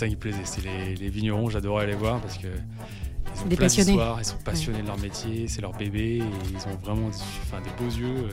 Ça qui me plaisait. C'est les, les vignerons, j'adorais aller voir parce que ils ont Des plein passionnés. ils sont passionnés de leur métier, c'est leur bébé et ils ont vraiment des, enfin, des beaux yeux.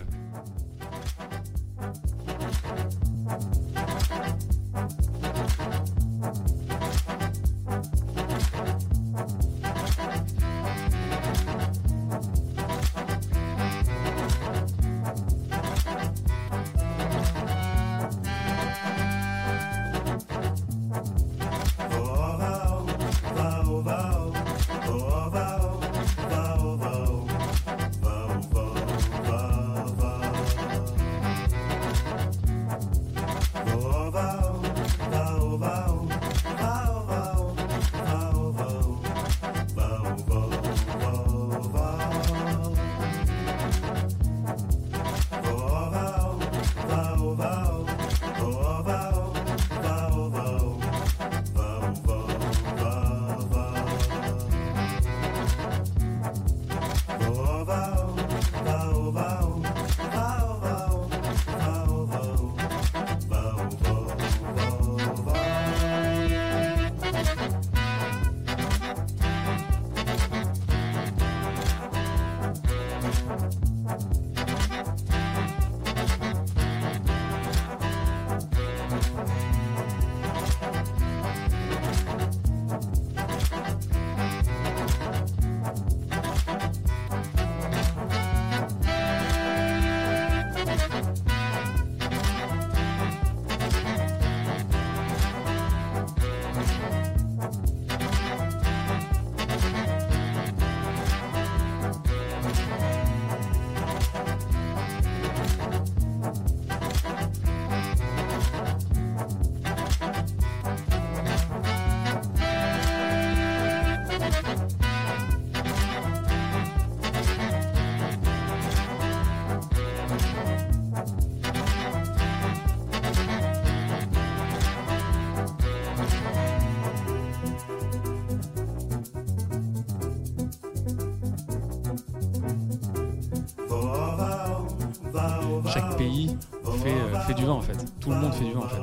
Fait, euh, du vin en fait. Tout le monde fait du vin en fait.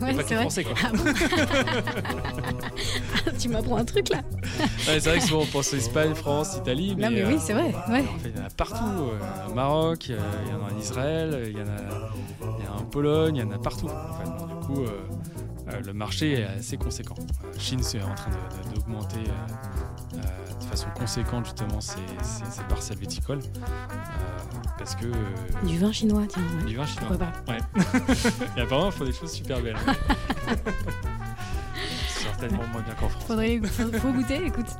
Il y a Ouais, pas c'est que les vrai. Français quoi. Ah bon Ah, tu m'apprends un truc là. Ouais, c'est vrai que souvent on pense Espagne, France, Italie. Non, mais euh, oui, c'est vrai. Ouais. En fait, il y en a partout. euh, au Maroc, euh, il y en a en Israël, il y en a, il y en a en Pologne, il y en a partout. En fait. Donc, du coup, euh, euh, le marché est assez conséquent. Euh, Chine, c'est en train de- de- d'augmenter euh, euh, de façon conséquente justement ces, parcelles viticoles. Euh, parce que. Euh, du vin chinois, tiens. Du vin chinois. Ouais. Et apparemment, ils font des choses super belles. Certainement moins bien qu'en France. Faudrait, faut goûter, écoute.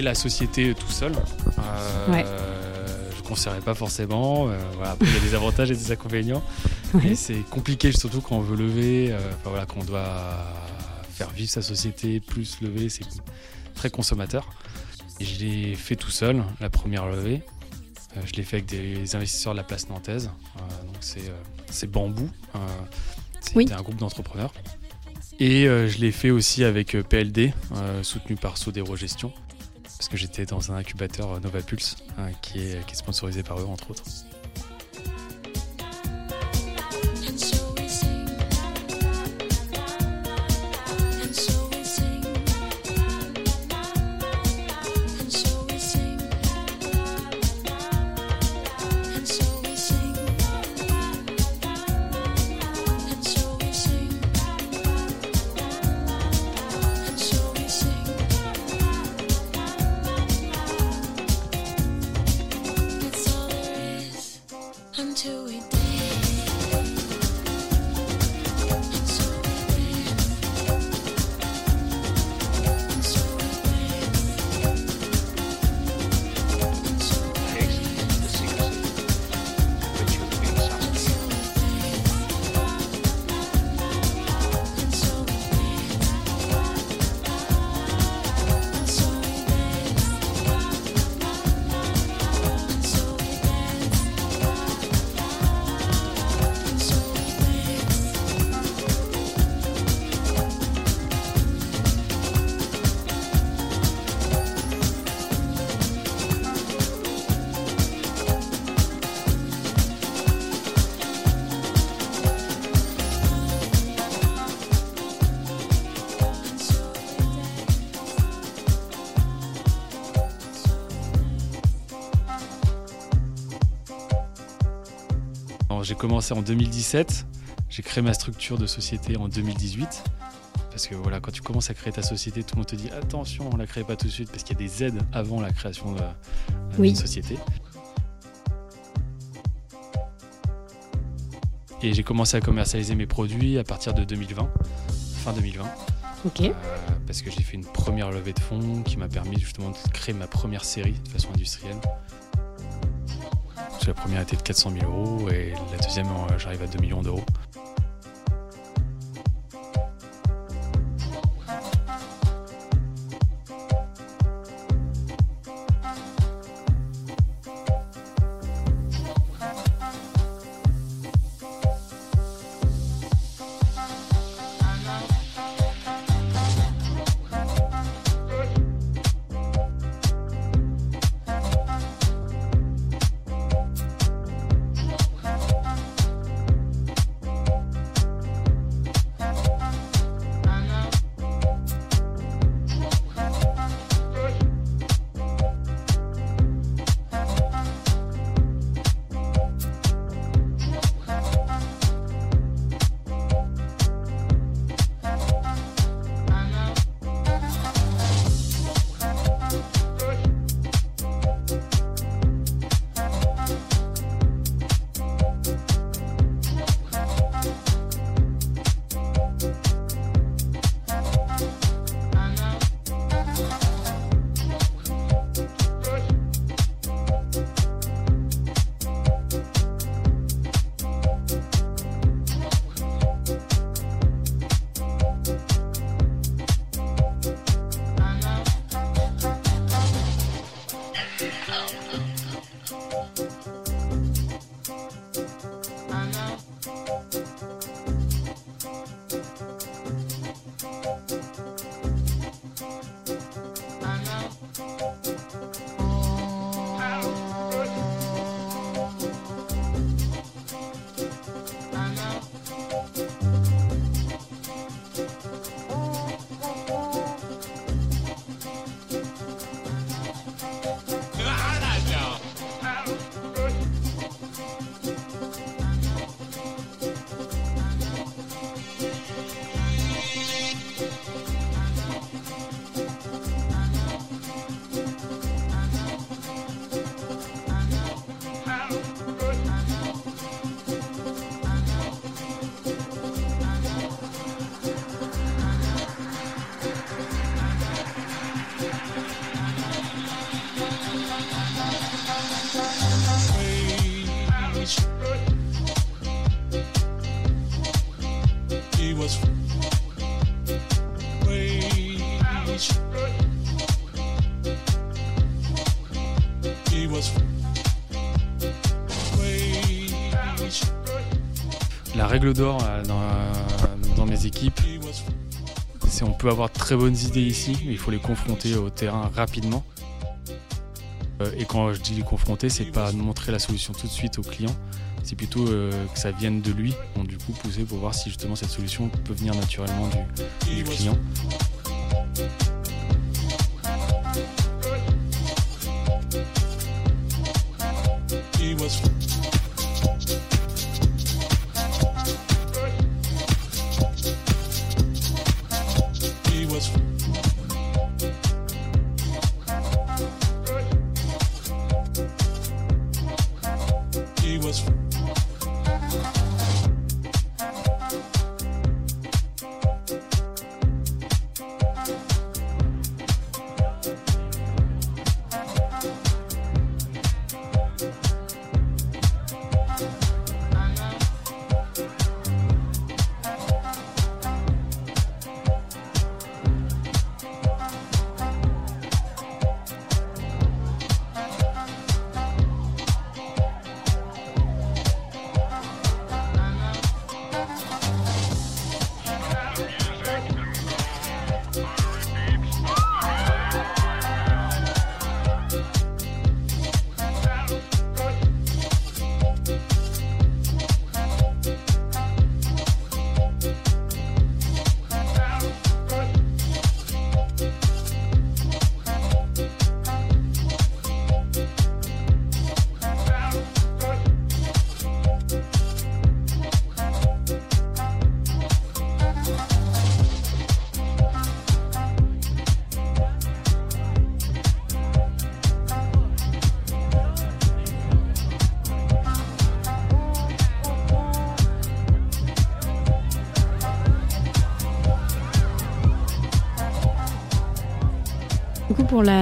la société tout seul. Euh, Ouais. Je ne conseillerais pas forcément. euh, voilà, après, il y a des avantages et des inconvénients. Ouais. C'est compliqué, surtout quand on veut lever, euh, enfin, voilà, quand on doit faire vivre sa société, plus lever, c'est très consommateur. Et je l'ai fait tout seul, la première levée. Euh, je l'ai fait avec des investisseurs de la place nantaise. Euh, donc c'est euh, c'est Bambou. C'était Oui. un groupe d'entrepreneurs. Et je l'ai fait aussi avec PLD, soutenu par Sodero Gestion. Parce que j'étais dans un incubateur euh, Novapulse, euh, qui, est, qui est sponsorisé par eux, entre autres. Until we dance. J'ai commencé en 2017, j'ai créé ma structure de société en 2018. Parce que voilà, quand tu commences à créer ta société, tout le monde te dit attention, on la crée pas tout de suite parce qu'il y a des aides avant la création d'une Oui. société. Et j'ai commencé à commercialiser mes produits à partir de 2020, fin 2020. Ok. Euh, parce que j'ai fait une première levée de fonds qui m'a permis justement de créer ma première série de façon industrielle. La première était de 400 000 euros et la deuxième, euh, j'arrive à 2 millions d'euros. D'or euh, dans, euh, dans mes équipes. C'est on peut avoir très bonnes idées ici, mais il faut les confronter au terrain rapidement. Euh, et quand je dis les confronter, c'est pas montrer la solution tout de suite au client, c'est plutôt que ça vienne de lui. Donc du coup pousser pour voir si justement cette solution peut venir naturellement du, du client.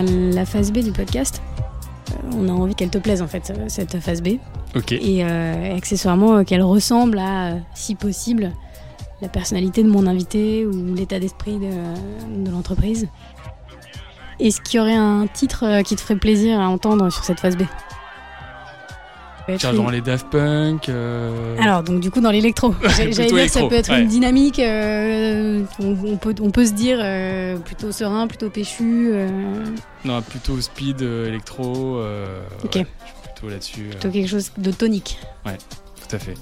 La, phase B du podcast, euh, on a envie qu'elle te plaise en fait, euh, cette phase B. Ok. Et euh, accessoirement qu'elle ressemble à, si possible, la personnalité de mon invité ou l'état d'esprit de, de l'entreprise. Est-ce qu'il y aurait un titre qui te ferait plaisir à entendre sur cette phase B? Tiens, une- les Daft Punk. euh, Alors, donc du coup, dans l'électro. J'allais dire, ça peut être ouais. une dynamique. euh, on, on peut, on peut se dire euh, plutôt serein, plutôt péchu. Non, plutôt speed, électro. Ok. ouais, plutôt là-dessus. plutôt quelque chose de tonique. tout à fait.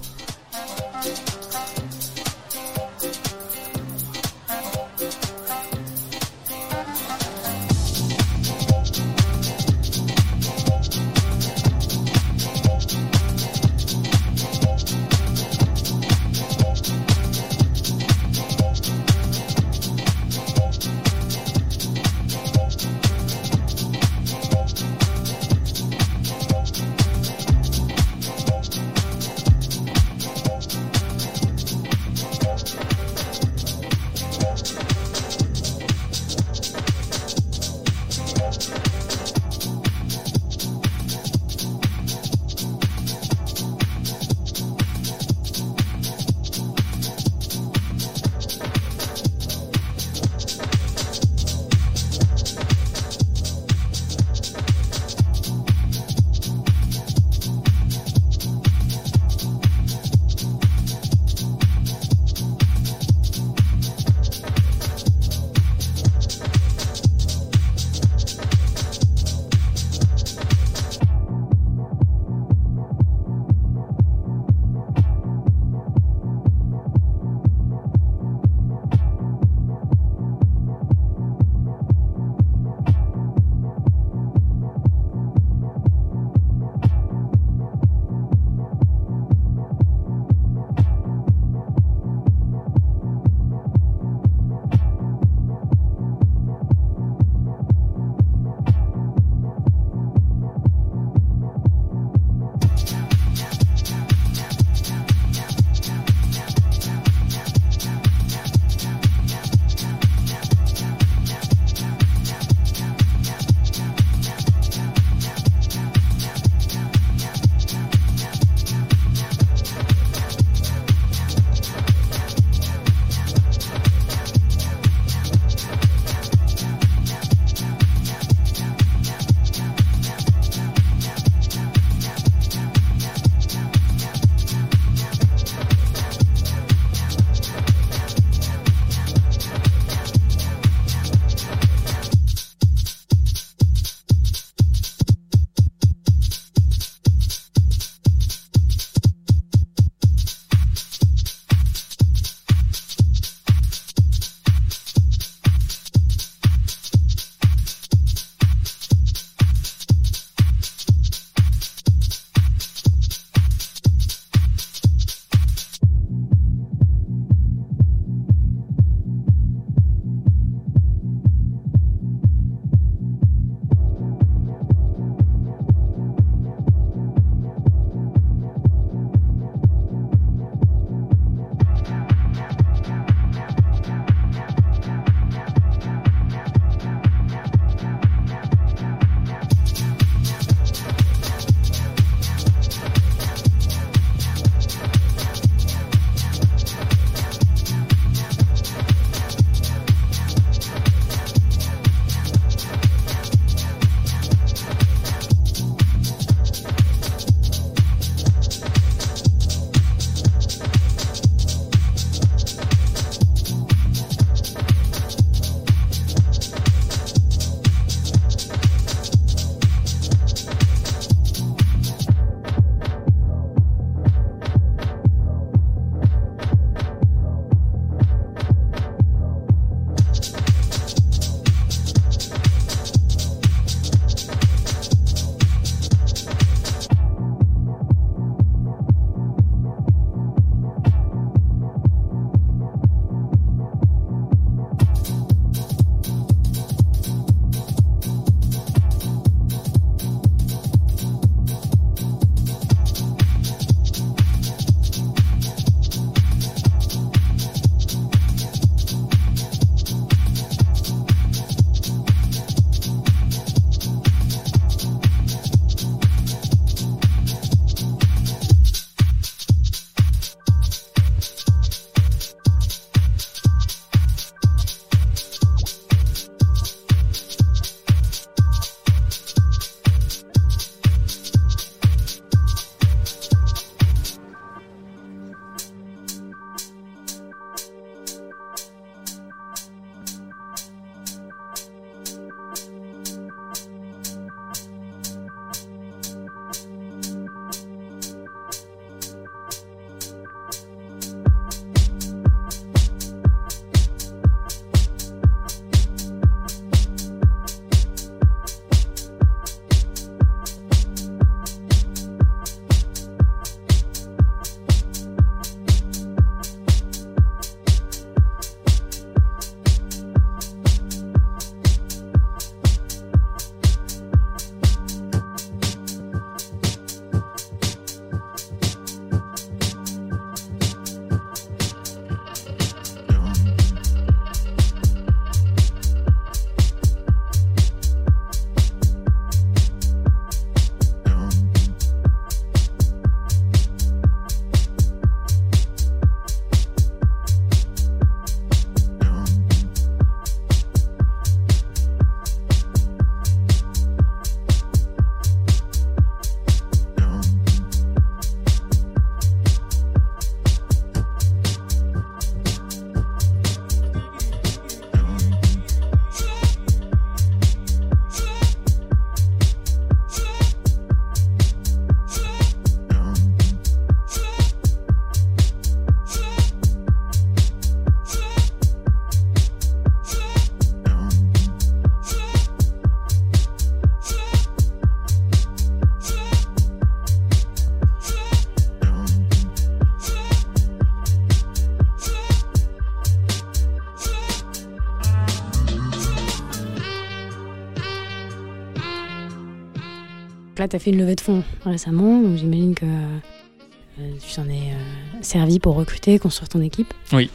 Tu as fait une levée de fonds récemment, donc j'imagine que euh, tu t'en es euh, servi pour recruter, construire ton équipe. Oui.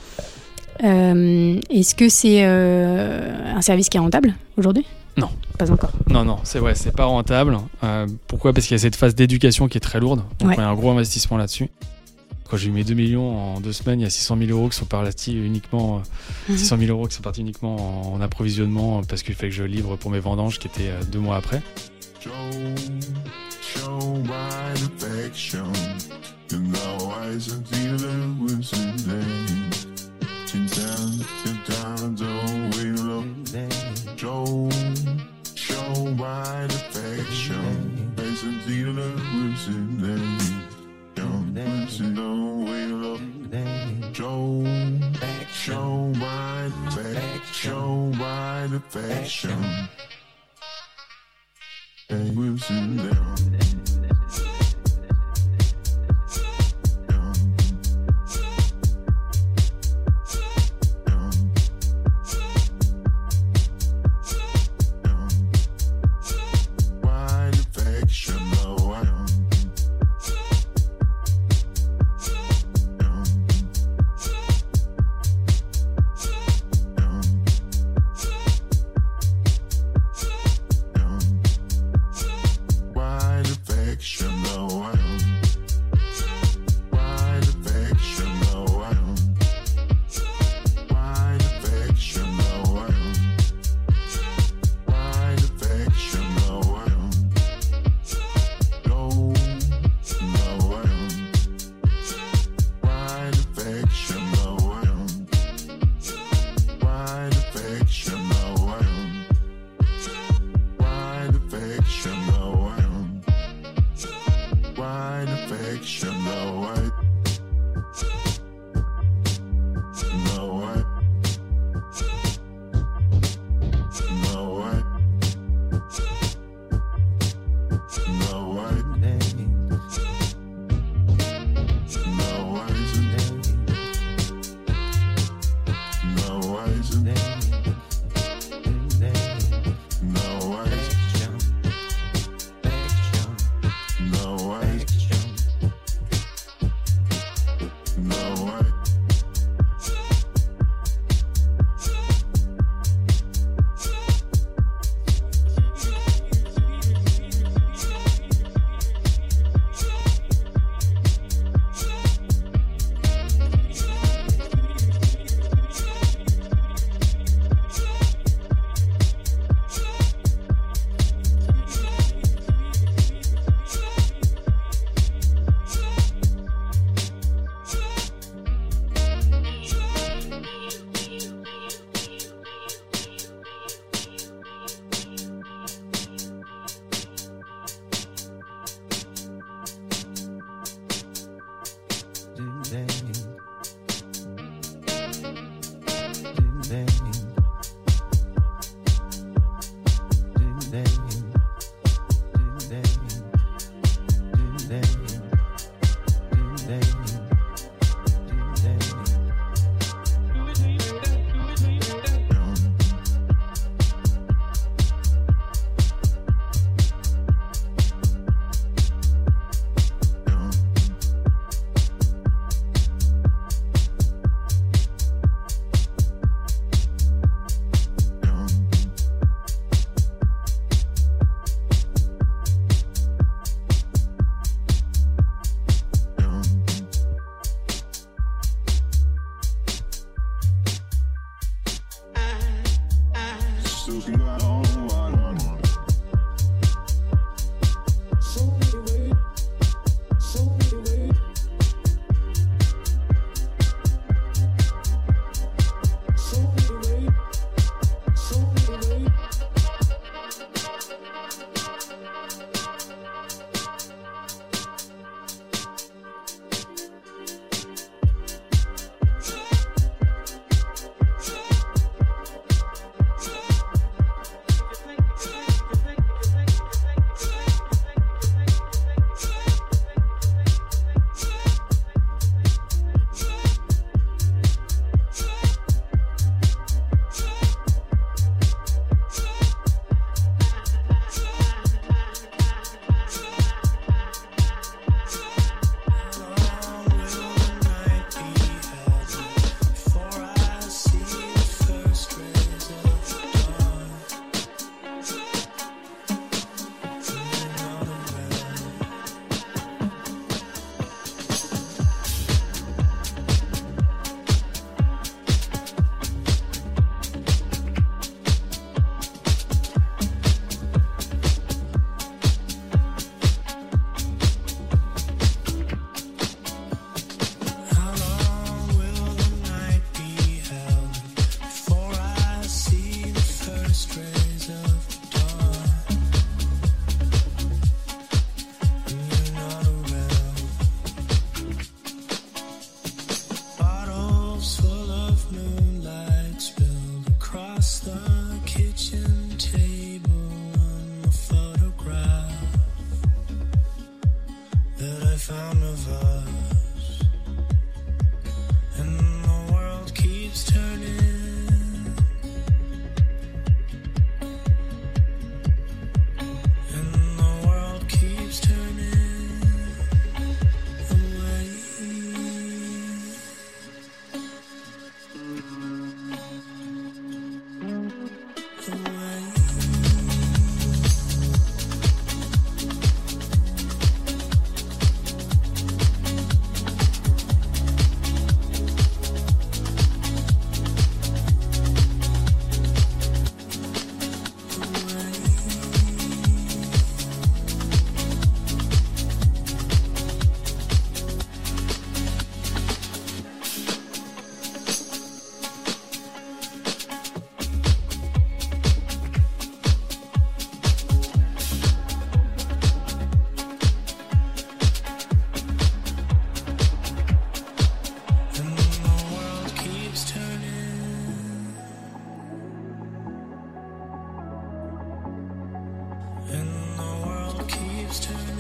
Euh, Est-ce que c'est un service qui est rentable aujourd'hui? Non. Pas encore. Non, non, c'est ouais, c'est pas rentable. Euh, pourquoi? Parce qu'il y a cette phase d'éducation qui est très lourde. Donc Ouais. il y a un gros investissement là-dessus. Quand j'ai eu mes 2 millions en deux semaines, il y a 600 000 euros qui sont partis uniquement, Mhm. 600 000 euros qui sont partis uniquement en, en approvisionnement parce qu'il fallait que je livre pour mes vendanges qui étaient deux mois après. Show, show my affection. And the I sense the illusion leaves turn.